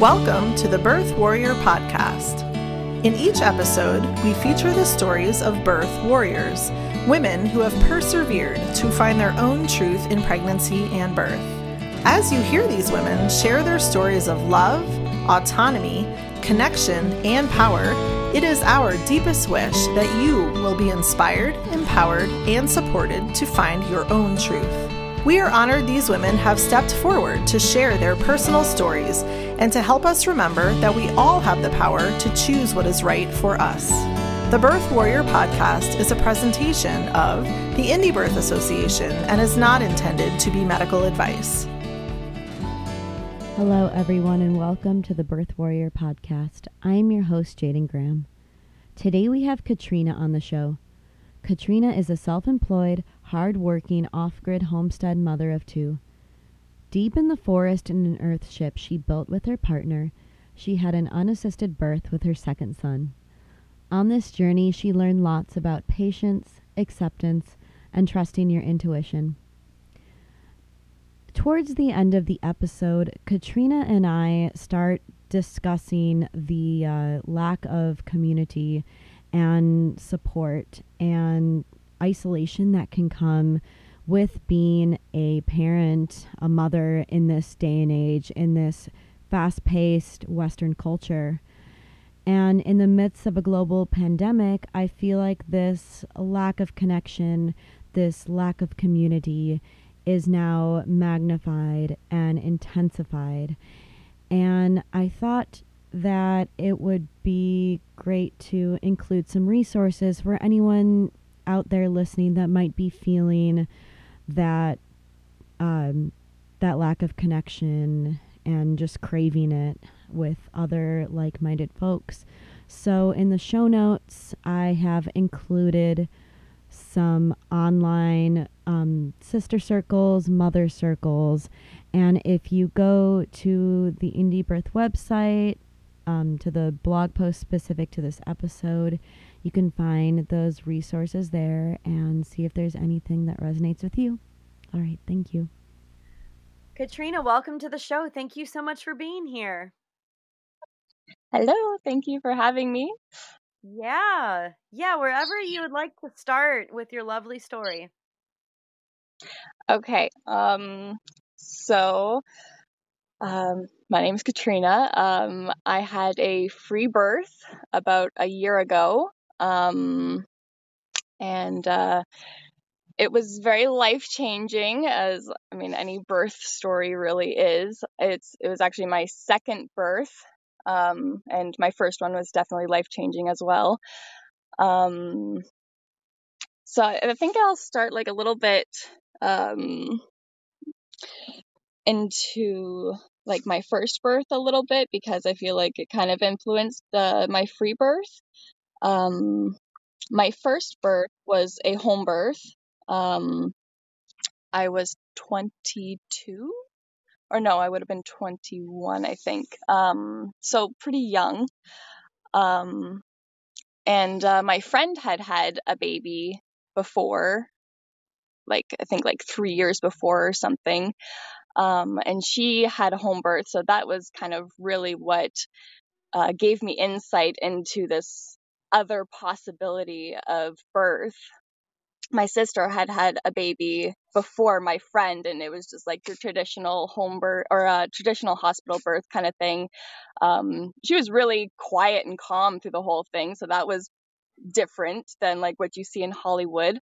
Welcome to the Birth Warrior Podcast. In each episode, we feature the stories of birth warriors, women who have persevered to find their own truth in pregnancy and birth. As you hear these women share their stories of love, autonomy, connection, and power, it is our deepest wish that you will be inspired, empowered, and supported to find your own truth. We are honored these women have stepped forward to share their personal stories and to help us remember that we all have the power to choose what is right for us. The Birth Warrior podcast is a presentation of the Indie Birth Association and is not intended to be medical advice. Hello, everyone, and welcome to the Birth Warrior podcast. I am your host, Jaden Graham. Today we have Katrina on the show. Katrina is a self employed, hard working, off grid homestead mother of two. Deep in the forest in an earth ship she built with her partner, she had an unassisted birth with her second son. On this journey, she learned lots about patience, acceptance, and trusting your intuition. Towards the end of the episode, Katrina and I start discussing the uh, lack of community and support and isolation that can come with being a parent, a mother in this day and age, in this fast paced Western culture. And in the midst of a global pandemic, I feel like this lack of connection, this lack of community is now magnified and intensified. And I thought that it would be great to include some resources for anyone out there listening that might be feeling that um, that lack of connection and just craving it with other like-minded folks. So in the show notes, I have included some online um, sister circles, mother circles, and if you go to the Indie Birth website um, to the blog post specific to this episode. You can find those resources there and see if there's anything that resonates with you. All right, thank you. Katrina, welcome to the show. Thank you so much for being here. Hello, thank you for having me. Yeah, yeah, wherever you would like to start with your lovely story. Okay, um, so um, my name is Katrina. Um, I had a free birth about a year ago. Um, and uh, it was very life changing, as I mean, any birth story really is. It's it was actually my second birth, um, and my first one was definitely life changing as well. Um, so I think I'll start like a little bit um, into like my first birth a little bit because I feel like it kind of influenced the, my free birth. Um, my first birth was a home birth. Um, I was 22 or no, I would have been 21, I think. Um, so pretty young. Um, and uh, my friend had had a baby before, like I think like three years before or something. Um, and she had a home birth. So that was kind of really what uh, gave me insight into this other possibility of birth. My sister had had a baby before my friend, and it was just like your traditional home birth or a traditional hospital birth kind of thing. Um, she was really quiet and calm through the whole thing, so that was different than like what you see in Hollywood.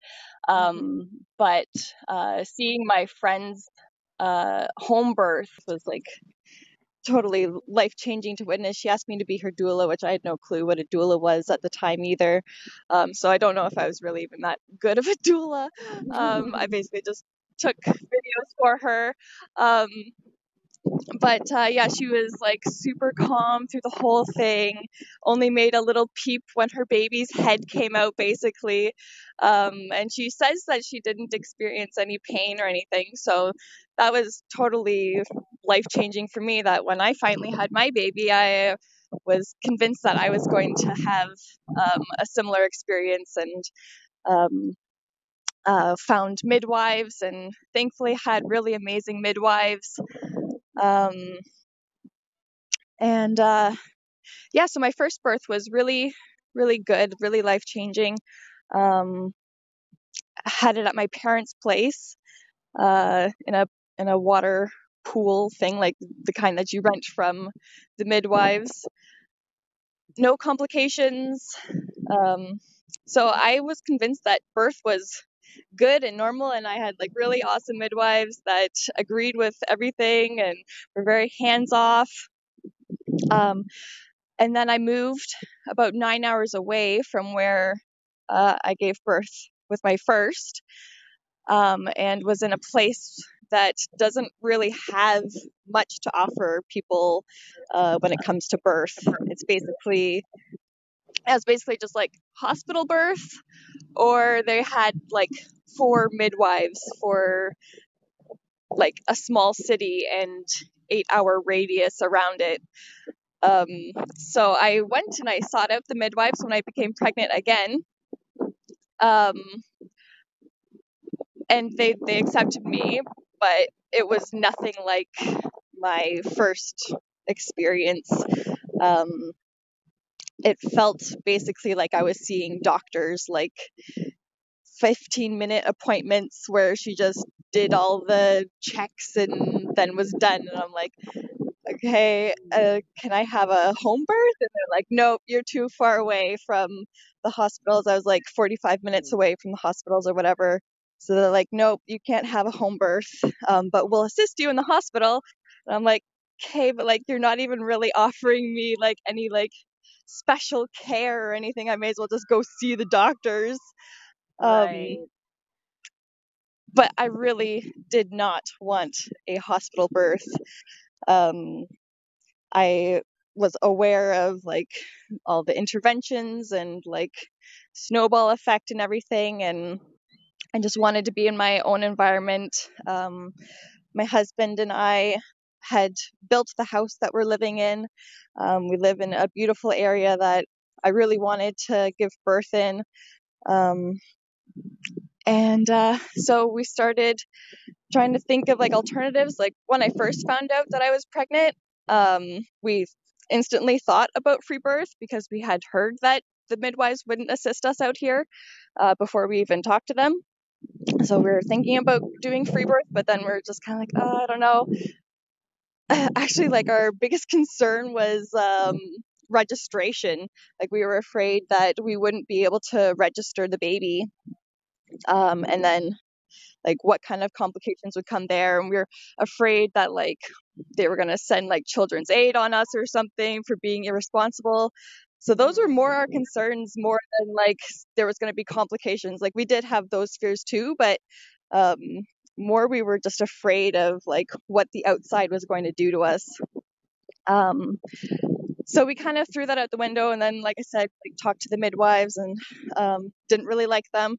Um, mm-hmm. But uh, seeing my friends uh, home birth was like totally life changing to witness. She asked me to be her doula, which I had no clue what a doula was at the time either. Um, so I don't know if I was really even that good of a doula. Um, I basically just took videos for her. Um, but uh, yeah, she was like super calm through the whole thing. Only made a little peep when her baby's head came out, basically. Um, and she says that she didn't experience any pain or anything. So that was totally life changing for me. That when I finally had my baby, I was convinced that I was going to have um, a similar experience and um, uh, found midwives and thankfully had really amazing midwives um, And uh, yeah, so my first birth was really, really good, really life changing. Um, had it at my parents' place uh, in a in a water pool thing, like the kind that you rent from the midwives. No complications. Um, so I was convinced that birth was good and normal, and I had like really awesome midwives that agreed with everything and were very hands off. Um, and then I moved about nine hours away from where uh, I gave birth with my first, um, and was in a place that doesn't really have much to offer people uh, when it comes to birth. It's basically it's basically just like hospital birth, or they had like four midwives for like a small city and eight hour radius around it. Um, so I went and I sought out the midwives when I became pregnant again. Um, and they, they accepted me, but it was nothing like my first experience. Um, it felt basically like I was seeing doctors, like 15 minute appointments where she just did all the checks and then was done. And I'm like, okay, uh, can I have a home birth? And they're like, nope, you're too far away from the hospitals. I was like 45 minutes away from the hospitals or whatever. So they're like, nope, you can't have a home birth, um, but we'll assist you in the hospital. And I'm like, okay, but like you're not even really offering me like any like special care or anything. I may as well just go see the doctors. Um, Right. but I really did not want a hospital birth. Um, I was aware of like all the interventions and like snowball effect and everything, and I just wanted to be in my own environment. Um, my husband and I had built the house that we're living in. Um, we live in a beautiful area that I really wanted to give birth in. Um, and uh, so we started trying to think of like alternatives. Like when I first found out that I was pregnant, um, we instantly thought about free birth because we had heard that the midwives wouldn't assist us out here uh, before we even talked to them. So we were thinking about doing free birth, but then we are just kind of like, oh, I don't know. Actually, like our biggest concern was um, registration. Like we were afraid that we wouldn't be able to register the baby um, and then like what kind of complications would come there and we are afraid that like they were going to send like children's aid on us or something for being irresponsible so those were more our concerns more than like there was going to be complications like we did have those fears too but um more we were just afraid of like what the outside was going to do to us um so we kind of threw that out the window and then like i said like talked to the midwives and um, didn't really like them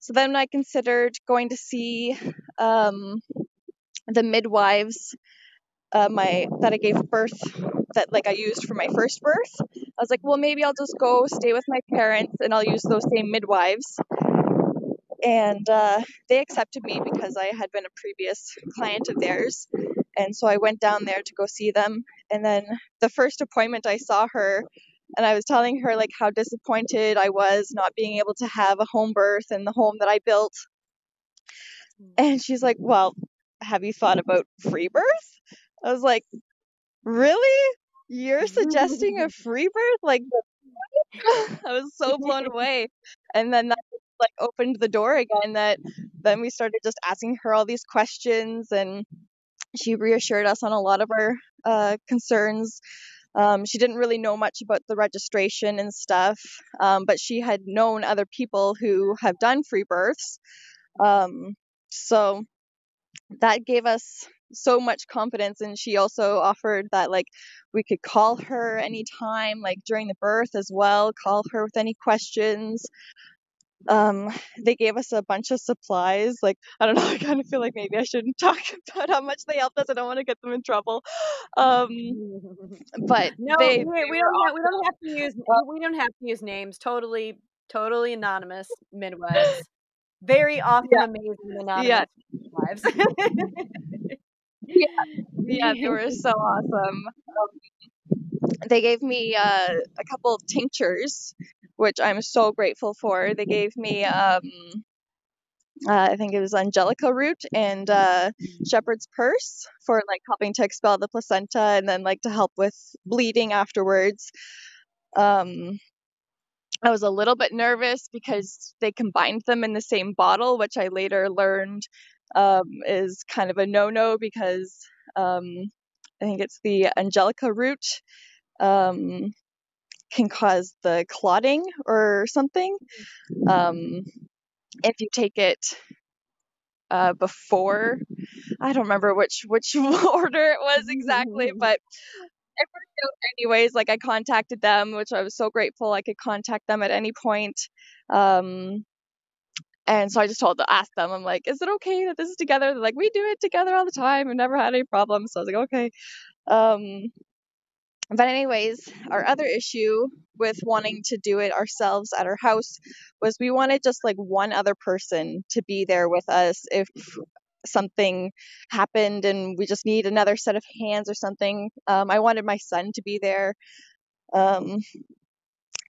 so then I considered going to see um, the midwives uh, my that I gave birth that like I used for my first birth. I was like, well, maybe I'll just go stay with my parents and I'll use those same midwives. And uh, they accepted me because I had been a previous client of theirs. And so I went down there to go see them. And then the first appointment I saw her, and I was telling her like how disappointed I was not being able to have a home birth in the home that I built. And she's like, "Well, have you thought about free birth?" I was like, "Really? You're suggesting a free birth? Like I was so blown away. And then that like opened the door again that then we started just asking her all these questions and she reassured us on a lot of our uh, concerns um, she didn't really know much about the registration and stuff, um, but she had known other people who have done free births. Um, so that gave us so much confidence. And she also offered that, like, we could call her anytime, like during the birth as well, call her with any questions um they gave us a bunch of supplies like i don't know i kind of feel like maybe i shouldn't talk about how much they helped us i don't want to get them in trouble um but No, they, we, they we don't have, we don't have to use we don't have to use names. Totally, totally anonymous midwives. Very often Yeah. amazing anonymous Yeah. midwives. yeah they were so awesome um, they gave me uh, a couple of tinctures, which I'm so grateful for. They gave me, um, uh, I think it was angelica root and uh, shepherd's purse for like helping to expel the placenta and then like to help with bleeding afterwards. Um, I was a little bit nervous because they combined them in the same bottle, which I later learned um, is kind of a no no because um, I think it's the angelica root um, can cause the clotting or something. Um, if you take it uh, before, I don't remember which which order it was exactly, but it worked out anyways. Like I contacted them, which I was so grateful. I could contact them at any point. Um, and so I just told to ask them, I'm like, is it okay that this is together? They're like, we do it together all the time. We've never had any problems. So I was like, okay. Um, but anyways, our other issue with wanting to do it ourselves at our house was we wanted just like one other person to be there with us if something happened and we just need another set of hands or something. Um, I wanted my son to be there. Um,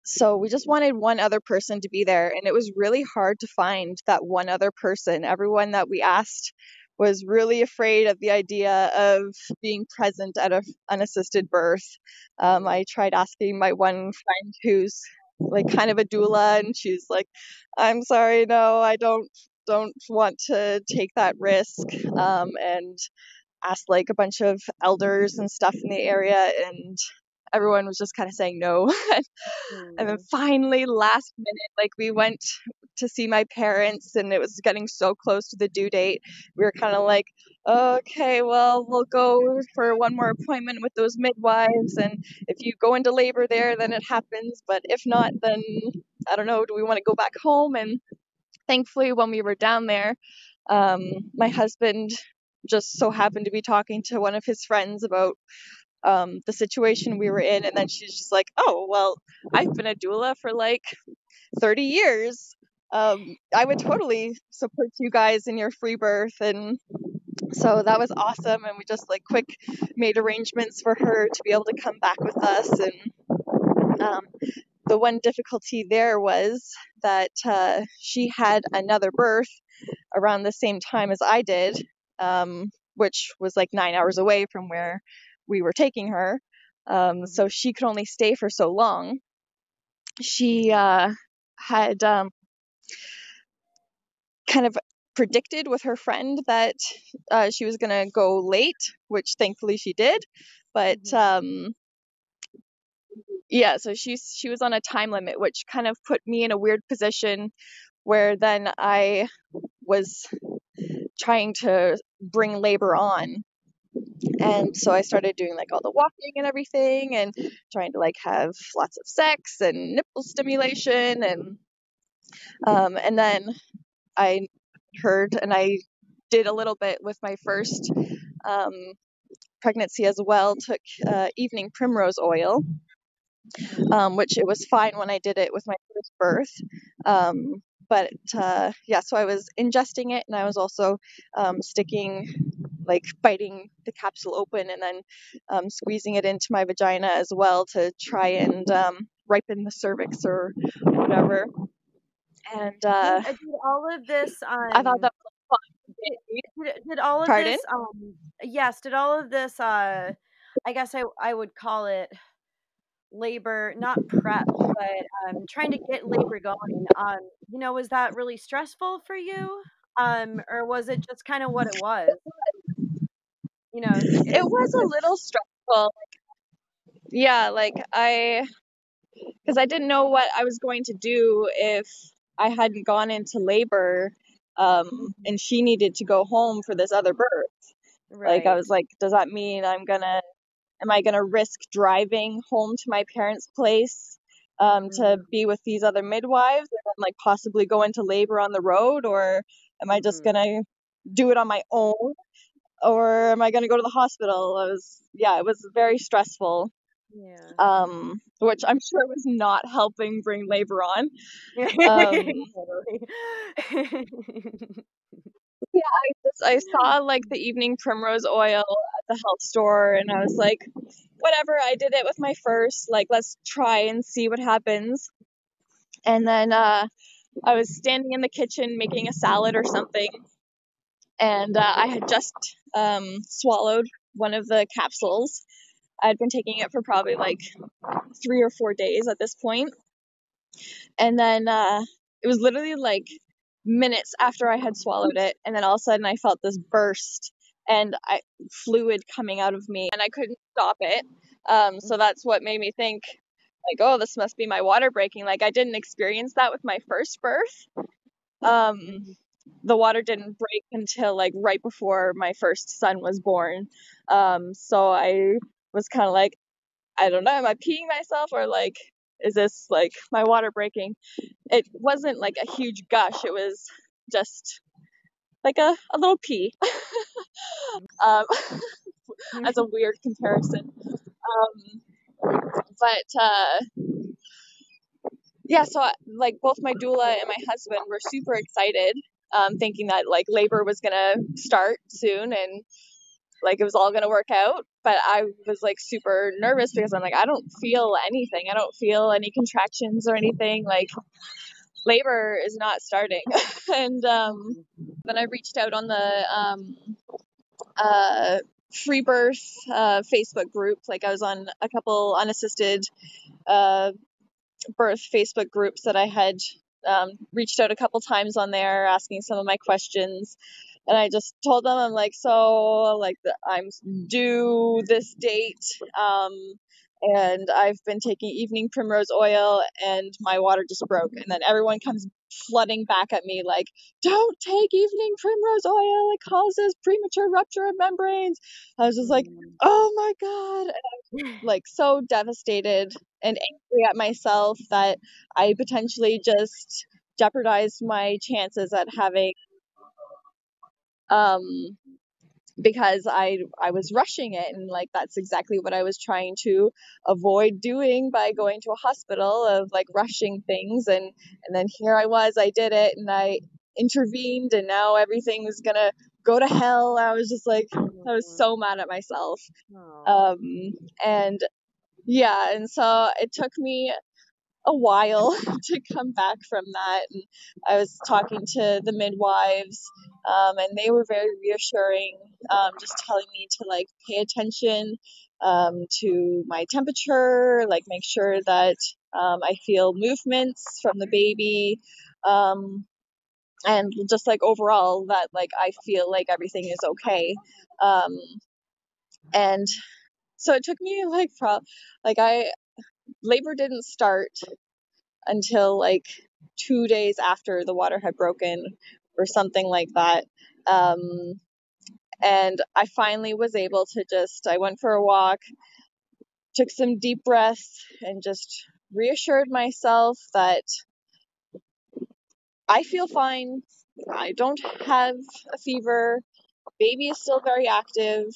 so we just wanted one other person to be there, and it was really hard to find that one other person. Everyone that we asked was really afraid of the idea of being present at a unassisted birth. Um, I tried asking my one friend who's like kind of a doula, and she's like, "I'm sorry, no, I don't don't want to take that risk." Um, and asked like a bunch of elders and stuff in the area, and everyone was just kind of saying no. and then mm. finally, last minute, like we went to see my parents and it was getting so close to the due date. We were kind of like, okay, well, we'll go for one more appointment with those midwives. And if you go into labor there, then it happens. But if not, then I don't know, do we want to go back home? And thankfully, when we were down there, um, my husband just so happened to be talking to one of his friends about um, the situation we were in. And then she's just like, oh, well, I've been a doula for like 30 years. Um, I would totally support you guys in your free birth. And so that was awesome. And we just like quick made arrangements for her to be able to come back with us. And um, the one difficulty there was that uh, she had another birth around the same time as I did, um, which was like nine hours away from where we were taking her. Um, so mm-hmm. she could only stay for so long. She uh, had um, kind of predicted with her friend that uh, she was going to go late, which thankfully she did. But mm-hmm. um, yeah, so she she was on a time limit, which kind of put me in a weird position where then I was trying to bring labor on and so I started doing like all the walking and everything and trying to like have lots of sex and nipple stimulation and um, and then I heard and I did a little bit with my first um, pregnancy as well. Took uh, evening primrose oil, um, which it was fine when I did it with my first birth. Um, but uh, yeah, so I was ingesting it and I was also um, sticking like biting the capsule open and then um, squeezing it into my vagina as well to try and um, ripen the cervix or whatever. And uh, did all of this. Um, I thought that was fun. Did, did all of Pardon? this? Um, yes. Did all of this? Uh, I guess I I would call it labor, not prep, but um, trying to get labor going. Um, you know, was that really stressful for you? Um, or was it just kind of what it was? You know, it was a little stressful. Yeah, like I, because I didn't know what I was going to do if I hadn't gone into labor, um, and she needed to go home for this other birth. Right. Like I was like, does that mean I'm gonna, am I gonna risk driving home to my parents' place? Um, mm-hmm. to be with these other midwives and then like possibly go into labor on the road or am I just mm-hmm. gonna do it on my own or am I going to go to the hospital? I was, yeah, it was very stressful. Yeah. Um, which I'm sure was not helping bring labor on. Um, yeah, I just I saw like the evening primrose oil at the health store, and I was like, whatever. I did it with my first. Like, let's try and see what happens. And then uh, I was standing in the kitchen making a salad or something, and uh, I had just um, swallowed one of the capsules. I'd been taking it for probably like three or four days at this point. And then uh, it was literally like minutes after I had swallowed it, and then all of a sudden I felt this burst and I, fluid coming out of me, and I couldn't stop it. Um, so that's what made me think, like, oh, this must be my water breaking. Like I didn't experience that with my first birth. Um, the water didn't break until like right before my first son was born. Um, so I was kind of like, I don't know, am I peeing myself or like, is this like my water breaking? It wasn't like a huge gush. It was just like a, a little pee. um, as a weird comparison. Um, but uh, yeah, so like both my doula and my husband were super excited, um, thinking that like labor was gonna start soon and like it was all gonna work out. But I was like super nervous because I'm like I don't feel anything. I don't feel any contractions or anything. Like labor is not starting. and um, then I reached out on the um, uh, free birth uh, Facebook group. Like I was on a couple unassisted uh, birth Facebook groups that I had um, reached out a couple times on there asking some of my questions. And I just told them, I'm like, so, like, I'm due this date. Um, and I've been taking evening primrose oil and my water just broke. And then everyone comes flooding back at me like, don't take evening primrose oil. It causes premature rupture of membranes. I was just like, mm. oh my God. And I was like so devastated and angry at myself that I potentially just jeopardized my chances at having um because I I was rushing it and like that's exactly what I was trying to avoid doing by going to a hospital of like rushing things and and then here I was I did it and I intervened and now everything was going to go to hell. I was just like I was so mad at myself. Um and yeah, and so it took me a while to come back from that. And I was talking to the midwives, um, and they were very reassuring, um, just telling me to like pay attention um, to my temperature, like make sure that um, I feel movements from the baby. Um, and just like overall that like I feel like everything is okay. Um, and so it took me like pro like I labor didn't start until like two days after the water had broken or something like that. Um, and I finally was able to just, I went for a walk, took some deep breaths, and just reassured myself that I feel fine. I don't have a fever. Baby is still very active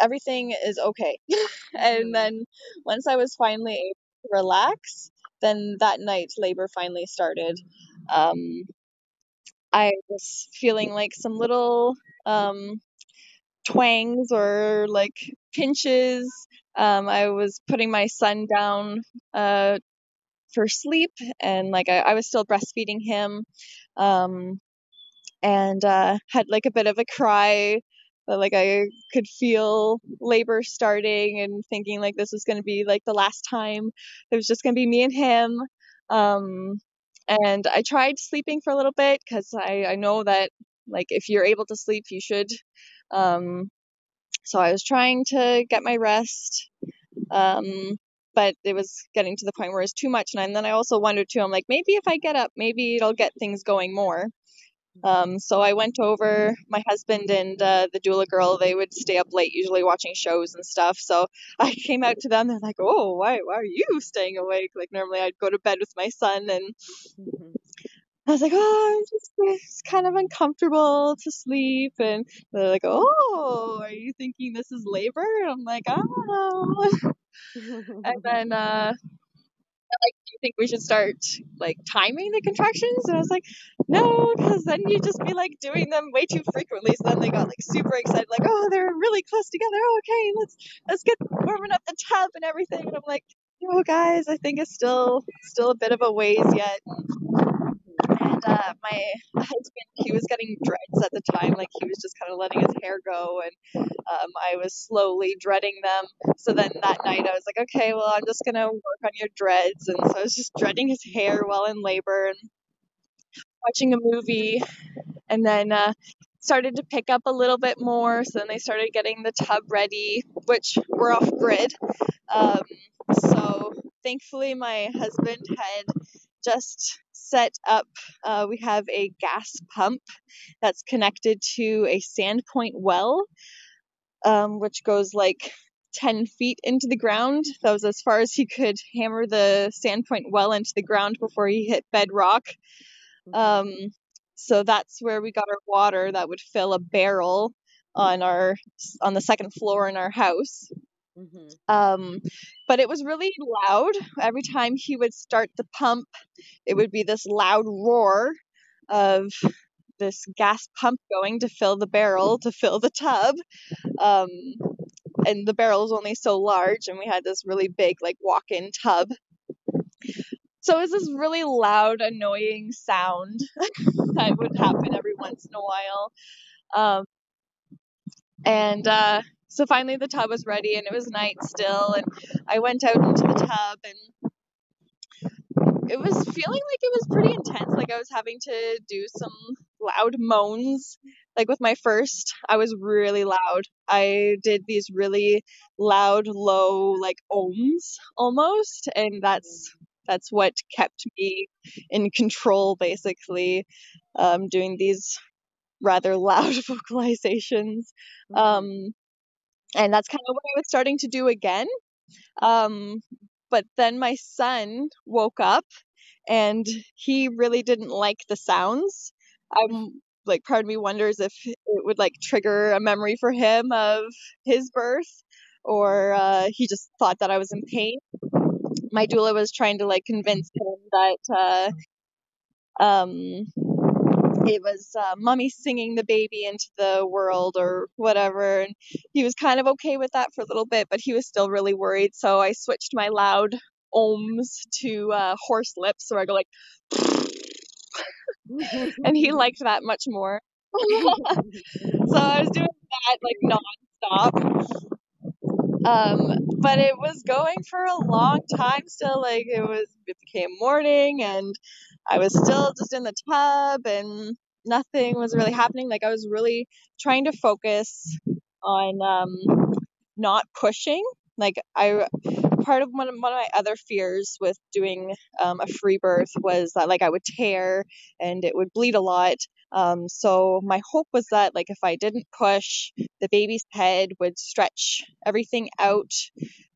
everything is okay. and mm-hmm. then once I was finally able to relax, then that night labor finally started. Um, I was feeling like some little um, twangs or like pinches. Um, I was putting my son down uh, for sleep, and like I, I was still breastfeeding him, um, and uh, had like a bit of a cry like I could feel labor starting and thinking like this was going to be like the last time. It was just going to be me and him. Um, and I tried sleeping for a little bit because I, I know that like if you're able to sleep, you should. Um, so I was trying to get my rest. Um, but it was getting to the point where it's too much. And then I also wondered too, I'm like, maybe if I get up, maybe it'll get things going more. Um, so I went over. My husband and uh, the doula girl, they would stay up late, usually watching shows and stuff. So I came out to them. They're like, "Oh, why, why are you staying awake?" Like normally I'd go to bed with my son, and mm-hmm. I was like, "Oh, I'm just it's kind of uncomfortable to sleep." And they're like, "Oh, are you thinking this is labor?" And I'm like, "Oh." and then uh, like, do you think we should start like timing the contractions? And I was like, no, because then you just be like doing them way too frequently. So then they got like super excited, like, oh, they're really close together. Oh, okay, let's let's get warming up the tub and everything. And I'm like, no, guys, I think it's still still a bit of a ways yet. And uh, my husband, he was getting dreads at the time, like he was just kind of letting his hair go, and um, I was slowly dreading them. So then that night, I was like, okay, well, I'm just gonna work on your dreads, and so I was just dreading his hair while in labor and watching a movie, and then uh, started to pick up a little bit more. So then they started getting the tub ready, which we're off grid. Um, so thankfully, my husband had just set up, uh, we have a gas pump that's connected to a sandpoint well, um, which goes like 10 feet into the ground. That was as far as he could hammer the sandpoint well into the ground before he hit bedrock. Mm-hmm. Um, so that's where we got our water that would fill a barrel on our on the second floor in our house. Mm-hmm. Um, but it was really loud. Every time he would start the pump, it would be this loud roar of this gas pump going to fill the barrel to fill the tub. Um, and the barrel was only so large, and we had this really big, like, walk in tub. So it was this really loud, annoying sound that would happen every once in a while. Um, and uh, so finally the tub was ready and it was night still and I went out into the tub and it was feeling like it was pretty intense like I was having to do some loud moans like with my first I was really loud I did these really loud low like ohms almost and that's that's what kept me in control basically um, doing these rather loud vocalizations mm-hmm. um, and that's kind of what I was starting to do again. Um, but then my son woke up and he really didn't like the sounds. I'm like, part of me wonders if it would like trigger a memory for him of his birth or uh, he just thought that I was in pain. My doula was trying to like convince him that uh, um, it was uh, mummy singing the baby into the world or whatever. And he was kind of okay with that for a little bit, but he was still really worried. So I switched my loud ohms to uh, horse lips. So I go like, and he liked that much more. so I was doing that like nonstop. Um, but it was going for a long time still. Like it was, it became morning and I was still just in the tub and nothing was really happening. Like I was really trying to focus on um, not pushing. Like I, part of one of, one of my other fears with doing um, a free birth was that like I would tear and it would bleed a lot. Um, so my hope was that like if I didn't push, the baby's head would stretch everything out,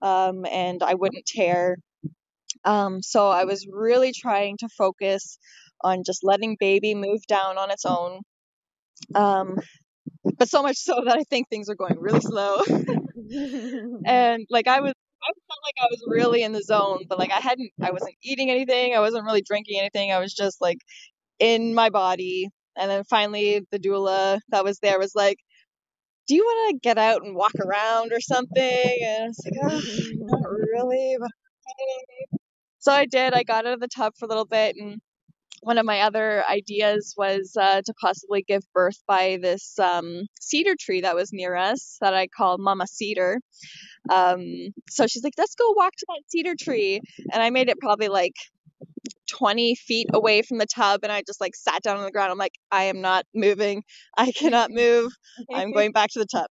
um, and I wouldn't tear. Um, so I was really trying to focus on just letting baby move down on its own. Um, but so much so that I think things are going really slow. and like I was, I felt like I was really in the zone, but like I hadn't, I wasn't eating anything, I wasn't really drinking anything. I was just like in my body. And then finally, the doula that was there was like, "Do you want to get out and walk around or something?" And I was like, oh, "Not really, but okay." So I did. I got out of the tub for a little bit, and one of my other ideas was uh, to possibly give birth by this um, cedar tree that was near us that I call Mama Cedar. Um, so she's like, let's go walk to that cedar tree. And I made it probably like 20 feet away from the tub and I just like sat down on the ground. I'm like, I am not moving. I cannot move. I'm going back to the tub.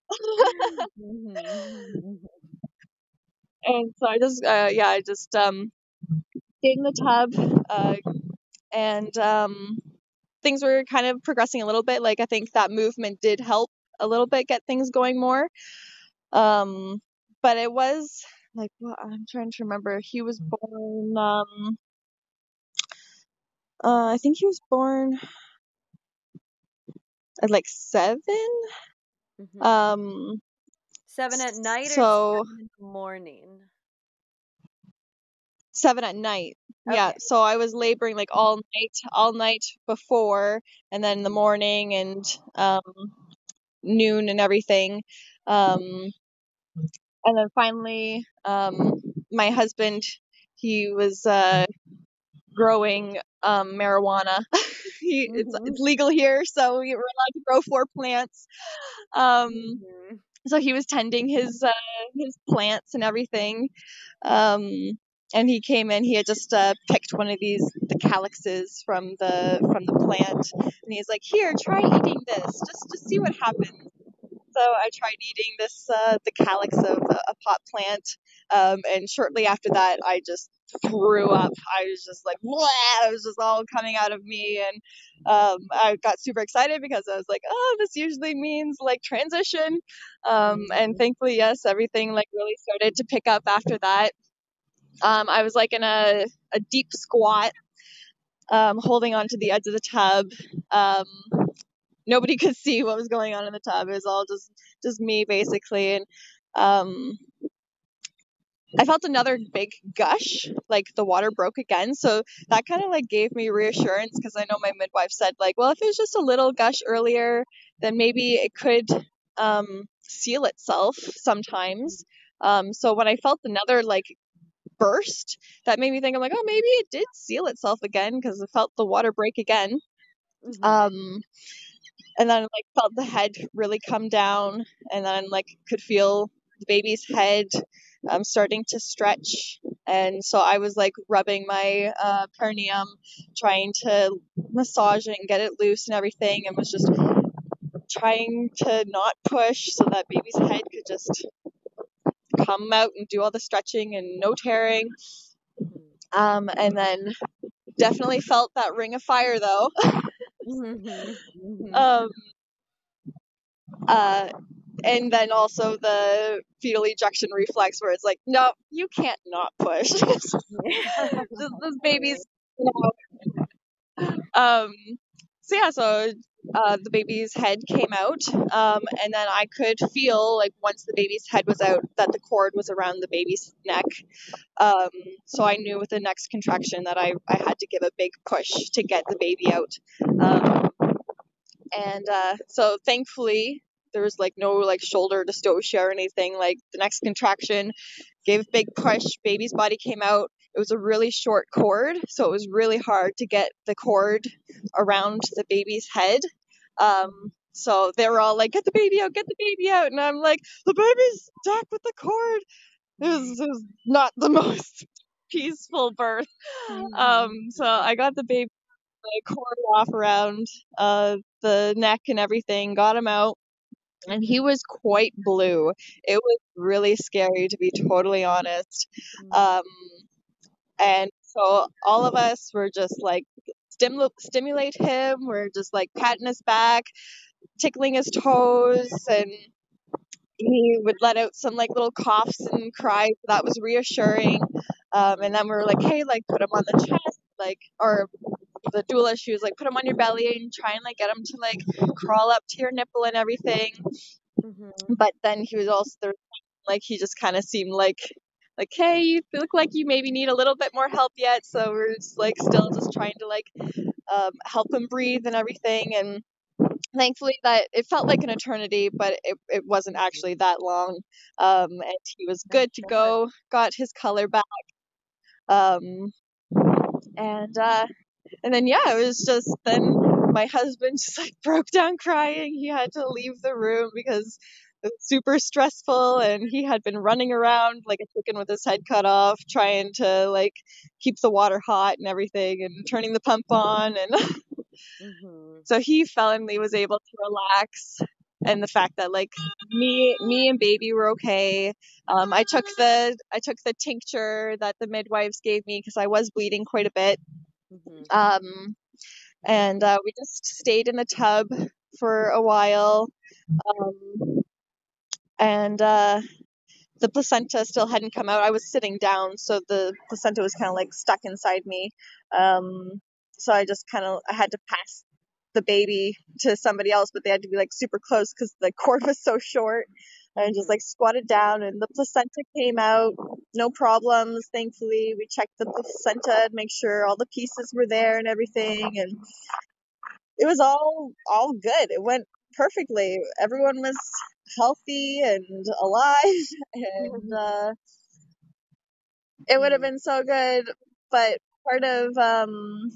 Mm-hmm. and so I just, uh, yeah, I just um, stayed in the tub, uh, and um, things were kind of progressing a little bit. Like I think that movement did help a little bit get things going more. Um, but it was like well, I'm trying to remember. He was born. Um, uh, I think he was born at like 7 mm-hmm. Um, seven at night so, or seven in the morning. seven at night. Okay. Yeah, so I was laboring like all night, all night before, and then in the morning and um, noon and everything. Um, and then finally, um, my husband, he was uh, growing um, marijuana. he, mm-hmm. it's, it's legal here, so we were allowed to grow four plants. Um, mm-hmm. So he was tending his uh, his plants and everything. Um, and he came in. He had just uh, picked one of these the calyxes from the from the plant, and he's like, "Here, try eating this, just to see what happens." So I tried eating this uh, the calyx of a, a pot plant, um, and shortly after that, I just threw up. I was just like, Bleh! it was just all coming out of me, and um, I got super excited because I was like, oh, this usually means like transition, um, and mm-hmm. thankfully, yes, everything like really started to pick up after that. Um, I was like in a, a deep squat, um, holding onto the edge of the tub. Nobody could see what was going on in the tub. It was all just just me basically, and um, I felt another big gush, like the water broke again. So that kind of like gave me reassurance because I know my midwife said like, well, if it was just a little gush earlier, then maybe it could um, seal itself sometimes. Um, so when I felt another like burst that made me think I'm like, oh, maybe it did seal itself again because I felt the water break again. Mm-hmm. Um, and then like felt the head really come down, and then like could feel the baby's head um, starting to stretch. And so I was like rubbing my uh, perineum, trying to massage it and get it loose and everything, and was just trying to not push so that baby's head could just come out and do all the stretching and no tearing. Um, and then definitely felt that ring of fire though. mm-hmm, mm-hmm. Um, uh, and then also the fetal ejection reflex where it's like, no, you can't not push. this, this baby's, you know. Um, so yeah, so uh, the baby's head came out, um, and then I could feel like once the baby's head was out that the cord was around the baby's neck. Um, so I knew with the next contraction that I, I had to give a big push to get the baby out. Um, and uh, so thankfully there was like no like shoulder dystocia or anything. Like the next contraction gave a big push, baby's body came out. It was a really short cord, so it was really hard to get the cord around the baby's head. Um, so they were all like, "Get the baby out! Get the baby out!" And I'm like, "The baby's stuck with the cord." It was, it was not the most peaceful birth. Mm-hmm. Um, so I got the baby the cord off around uh, the neck and everything, got him out and he was quite blue. It was really scary to be totally honest. Mm. Um, and so all of us were just like stimul- stimulate him. We're just like patting his back, tickling his toes, and he would let out some like little coughs and cries. That was reassuring. Um, and then we were like, hey, like put him on the chest, like or the doula, she was like, put him on your belly and try and like get him to like crawl up to your nipple and everything. Mm-hmm. But then he was also there, like he just kind of seemed like like hey you look like you maybe need a little bit more help yet. So we're just like still just trying to like um, help him breathe and everything. And thankfully that it felt like an eternity but it, it wasn't actually that long. Um, and he was good to go got his color back. Um, and uh, and then yeah, it was just then my husband just like broke down crying. He had to leave the room because super stressful and he had been running around like a chicken with his head cut off trying to like keep the water hot and everything and turning the pump on and mm-hmm. so he finally was able to relax and the fact that like me me and baby were okay um, i took the i took the tincture that the midwives gave me because i was bleeding quite a bit Mm-hmm. Um, and uh, we just stayed in the tub for a while. Um, and uh, the placenta still hadn't come out. I was sitting down, so the placenta was kind of like stuck inside me. Um, so I just kind of I had to pass the baby to somebody else, but they had to be like super close because the cord was so short. and just like squatted down and the placenta came out no problems thankfully we checked the placenta to make sure all the pieces were there and everything and it was all all good it went perfectly everyone was healthy and alive and uh it would have been so good but part of um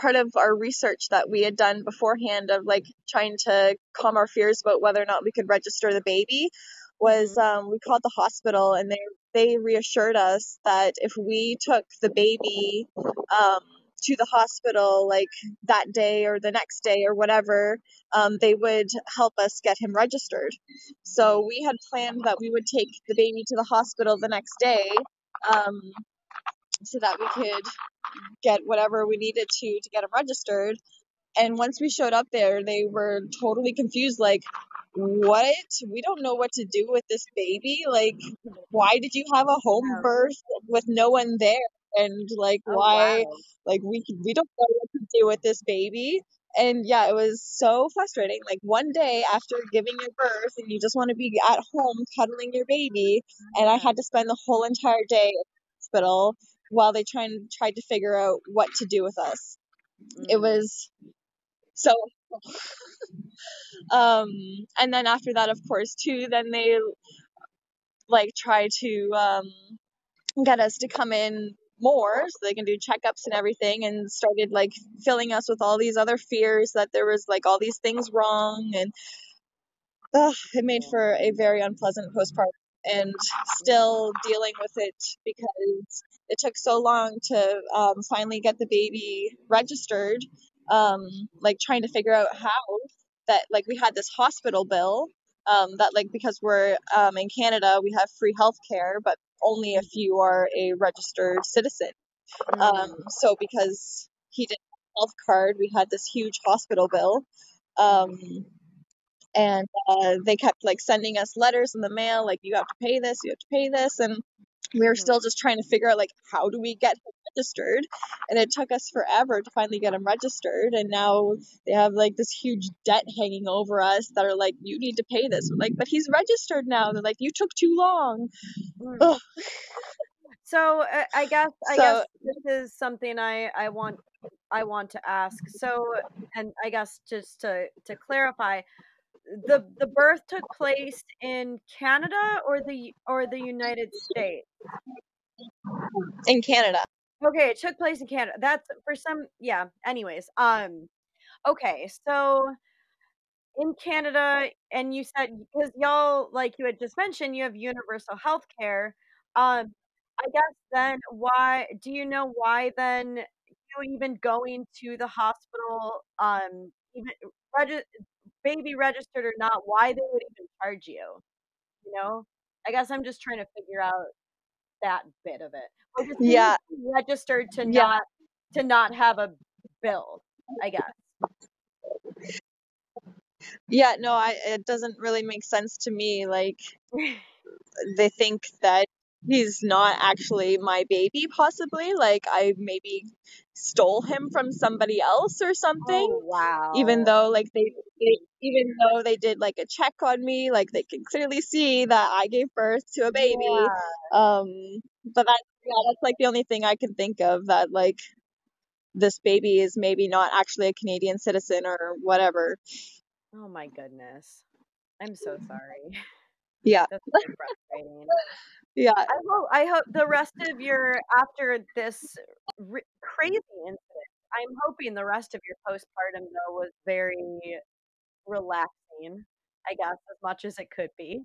part of our research that we had done beforehand of like trying to calm our fears about whether or not we could register the baby was um, we called the hospital and they they reassured us that if we took the baby um, to the hospital like that day or the next day or whatever um, they would help us get him registered so we had planned that we would take the baby to the hospital the next day um, so that we could get whatever we needed to to get him registered. And once we showed up there, they were totally confused like, what? We don't know what to do with this baby. Like, why did you have a home birth with no one there? And like, oh, why? Wow. Like, we we don't know what to do with this baby. And yeah, it was so frustrating. Like one day after giving your birth, and you just want to be at home cuddling your baby, and I had to spend the whole entire day at the hospital while they tried tried to figure out what to do with us. Mm. It was so um and then after that of course too then they like try to um get us to come in more so they can do checkups and everything and started like filling us with all these other fears that there was like all these things wrong and it made for a very unpleasant postpartum and still dealing with it because it took so long to um, finally get the baby registered. Um, like trying to figure out how that like we had this hospital bill um, that like because we're um, in Canada we have free health care, but only if you are a registered citizen. Um, mm. so because he didn't have a health card, we had this huge hospital bill. Um, and uh, they kept like sending us letters in the mail like you have to pay this you have to pay this and we were still just trying to figure out like how do we get him registered and it took us forever to finally get him registered and now they have like this huge debt hanging over us that are like you need to pay this we're like but he's registered now they're like you took too long mm. so uh, i guess i so, guess this is something i i want i want to ask so and i guess just to to clarify the the birth took place in Canada or the or the United States? In Canada. Okay, it took place in Canada. That's for some yeah, anyways. Um okay, so in Canada and you said because y'all like you had just mentioned you have universal health care. Um I guess then why do you know why then you even going to the hospital um even regi- baby registered or not, why they would even charge you. You know? I guess I'm just trying to figure out that bit of it. Yeah. registered to yeah. not to not have a bill, I guess. Yeah, no, I it doesn't really make sense to me. Like they think that he's not actually my baby possibly. Like i maybe stole him from somebody else or something. Oh, wow. Even though like they, they even though they did like a check on me like they can clearly see that i gave birth to a baby. Yeah. um but that yeah that's like the only thing i can think of that like this baby is maybe not actually a canadian citizen or whatever. Oh my goodness. I'm so sorry. Yeah. That's frustrating yeah i hope i hope the rest of your after this r- crazy incident i'm hoping the rest of your postpartum though was very relaxing i guess as much as it could be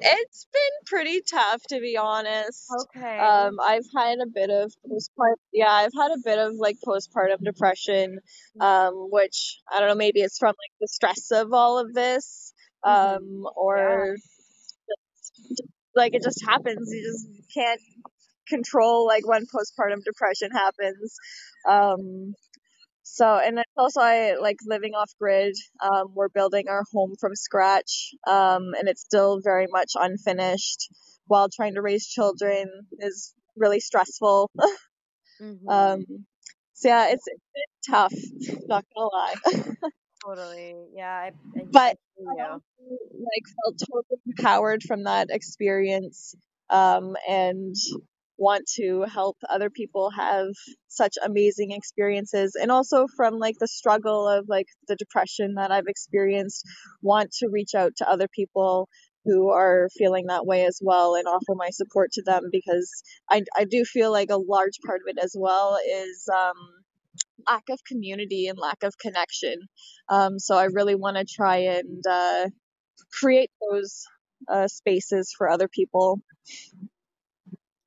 it's been pretty tough to be honest okay um i've had a bit of postpartum yeah i've had a bit of like postpartum depression mm-hmm. um which i don't know maybe it's from like the stress of all of this mm-hmm. um mm-hmm. or yeah like it just happens. You just can't control like when postpartum depression happens. Um, so, and it's also I like living off grid. Um, we're building our home from scratch, um, and it's still very much unfinished. While trying to raise children is really stressful. mm-hmm. um, so yeah, it's, it's tough. Not gonna lie. Totally. Yeah. I, I but I like felt totally empowered from that experience um, and want to help other people have such amazing experiences and also from like the struggle of like the depression that I've experienced want to reach out to other people who are feeling that way as well and offer my support to them because I, I do feel like a large part of it as well is um, lack of community and lack of connection. Um, so I really want to try and uh, create those uh, spaces for other people.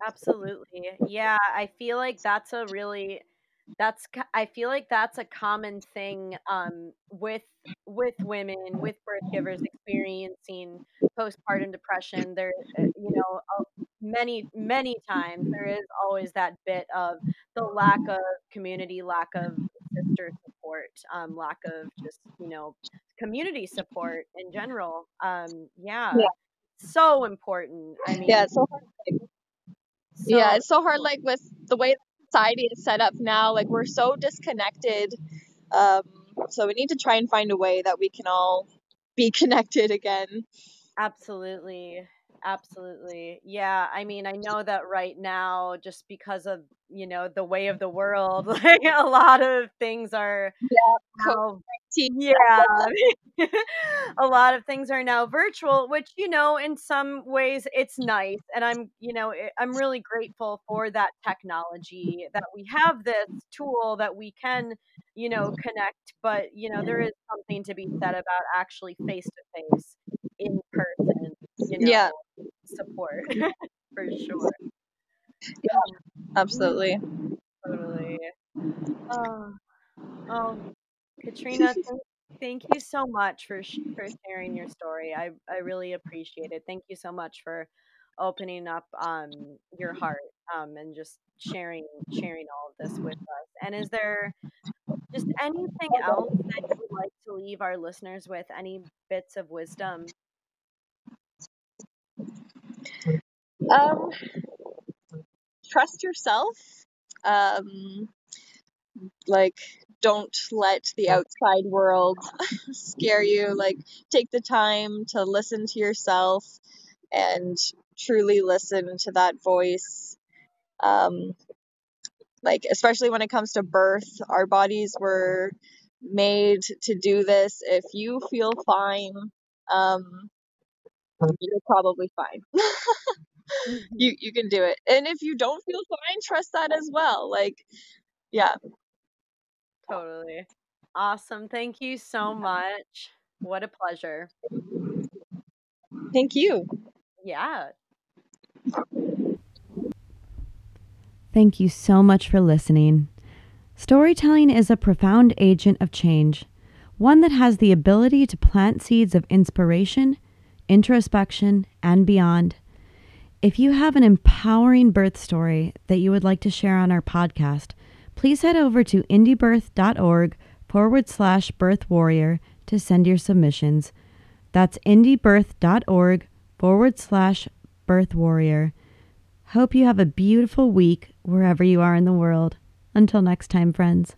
Absolutely. Yeah, I feel like that's a really that's I feel like that's a common thing um, with with women with birth givers experiencing postpartum depression. There, uh, you know, many many times there is always that bit of the lack of community, lack of sister support, um, lack of just you know community support in general. Um, yeah, yeah. so important. I mean, yeah, it's so hard. So yeah, it's so hard. Like with the way society is set up now, like we're so disconnected. Um, so we need to try and find a way that we can all be connected again. Absolutely. Absolutely. Yeah. I mean, I know that right now, just because of, you know, the way of the world, like a lot of things are yeah, now, yeah. a lot of things are now virtual, which, you know, in some ways it's nice. And I'm, you know, eh, I'm really grateful for that technology that we have this tool that we can, you know, connect. But, you know, there is something to be said about actually face to face in person, you know, yeah. support for sure. Yeah, absolutely. Totally. Oh, oh Katrina, thank, you so much for sh- for sharing your story. I I really appreciate it. Thank you so much for opening up um your heart um and just sharing sharing all of this with us. And is there just anything else that you would like to leave our listeners with? Any bits of wisdom? Um, trust yourself. Um, like don't let the outside world scare you. Like, take the time to listen to yourself and truly listen to that voice. Um, like, especially when it comes to birth, our bodies were made to do this. If you feel fine, um, you're probably fine. mm-hmm. You you can do it. And if you don't feel fine, trust that as well. Like, yeah. Totally. Awesome. Thank you so much. What a pleasure. Thank you. Yeah. Thank you so much for listening. Storytelling is a profound agent of change, one that has the ability to plant seeds of inspiration, introspection, and beyond. If you have an empowering birth story that you would like to share on our podcast, please head over to indiebirth.org forward slash birth warrior to send your submissions. That's indiebirth.org forward slash birth warrior. Hope you have a beautiful week wherever you are in the world. Until next time, friends.